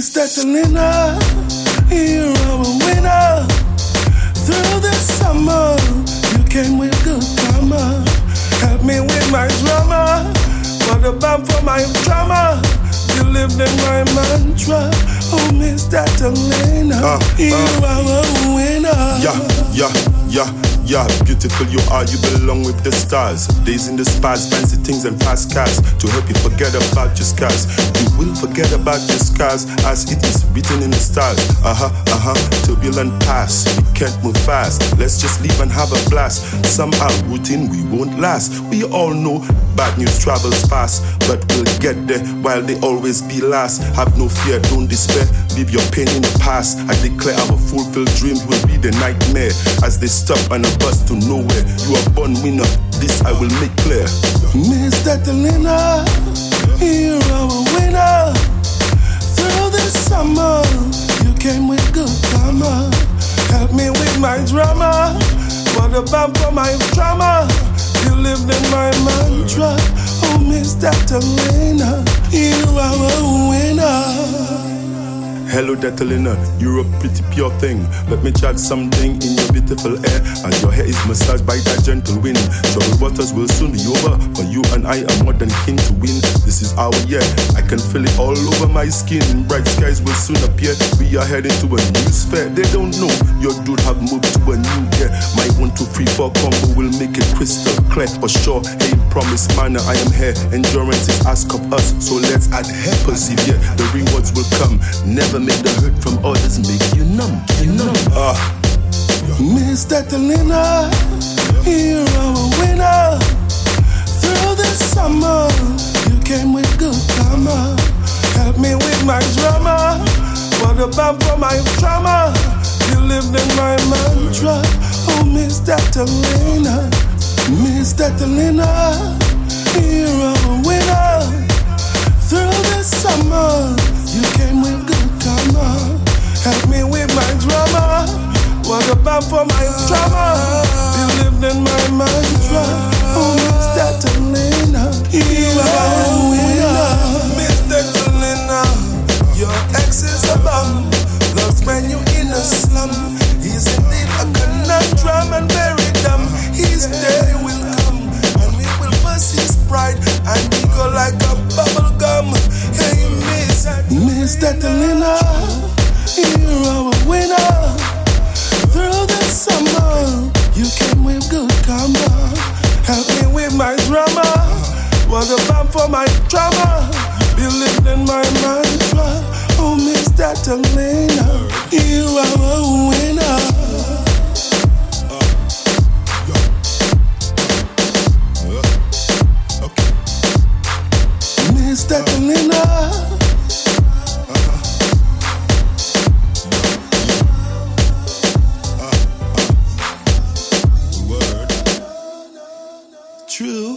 Miss Detelina, you're our winner. Through the summer, you came with good karma. Help me with my drama. What about for my drama? You lived in my mantra. Oh, Miss Detelina, uh, you uh, are a winner. Yeah, yeah, yeah. Yeah, beautiful you are, you belong with the stars. Days in the spas, fancy things and fast cars to help you forget about your scars. You will forget about your scars as it is written in the stars. Uh huh, uh huh, turbulent pass. We can't move fast. Let's just leave and have a blast. Somehow routine we won't last. We all know bad news travels fast, but we'll get there while they always be last. Have no fear, don't despair. Leave your pain in the past. I declare our fulfilled dreams will be the nightmare as they stop and bus to nowhere. You are born winner, this I will make clear. Miss Detelina, you're our winner. Through the summer, you came with good karma. Help me with my drama. What about for my drama? You lived in my mantra. Oh, Miss Detelina, you are a winner. Hello, Detelina, you're uh, a pretty pure thing. Let me chat something in your beautiful air. And your hair is massaged by that gentle wind. Troubled waters will soon be over. For you and I are more than keen to win. This is our year. I can feel it all over my skin. Bright skies will soon appear. We are heading to a new sphere. They don't know your dude have moved to a new year. My one, two, three, four combo will make it crystal clear for sure. Hey, promise manner, I am here. Endurance is ask of us, so let's add adhere. Persevere, the rewards will come. Never make the hurt from others make you numb, you numb. Ah. Miss Detelina, you're our winner. Through the summer, you came with good karma. Help me with my drama. What about for my trauma? You lived in my mantra. Oh, Miss Detelina, Miss Detelina, you're our winner. About for my trauma. You lived in my mantra. Oh, Miss Detelina, you are a winner. Miss Detelina, your ex is a bum. Loves when you in a slum. He's indeed a conundrum and very dumb. His day will come and we will bust his pride and he go like a bubble gum. Hey, Miss, Miss Detelina, you're our winner through the summer. You came with good karma. Help me with my drama. Was a bomb for my trauma. Believed in my mantra. Oh, Miss Detelina, you are a winner. Mr. Detelina.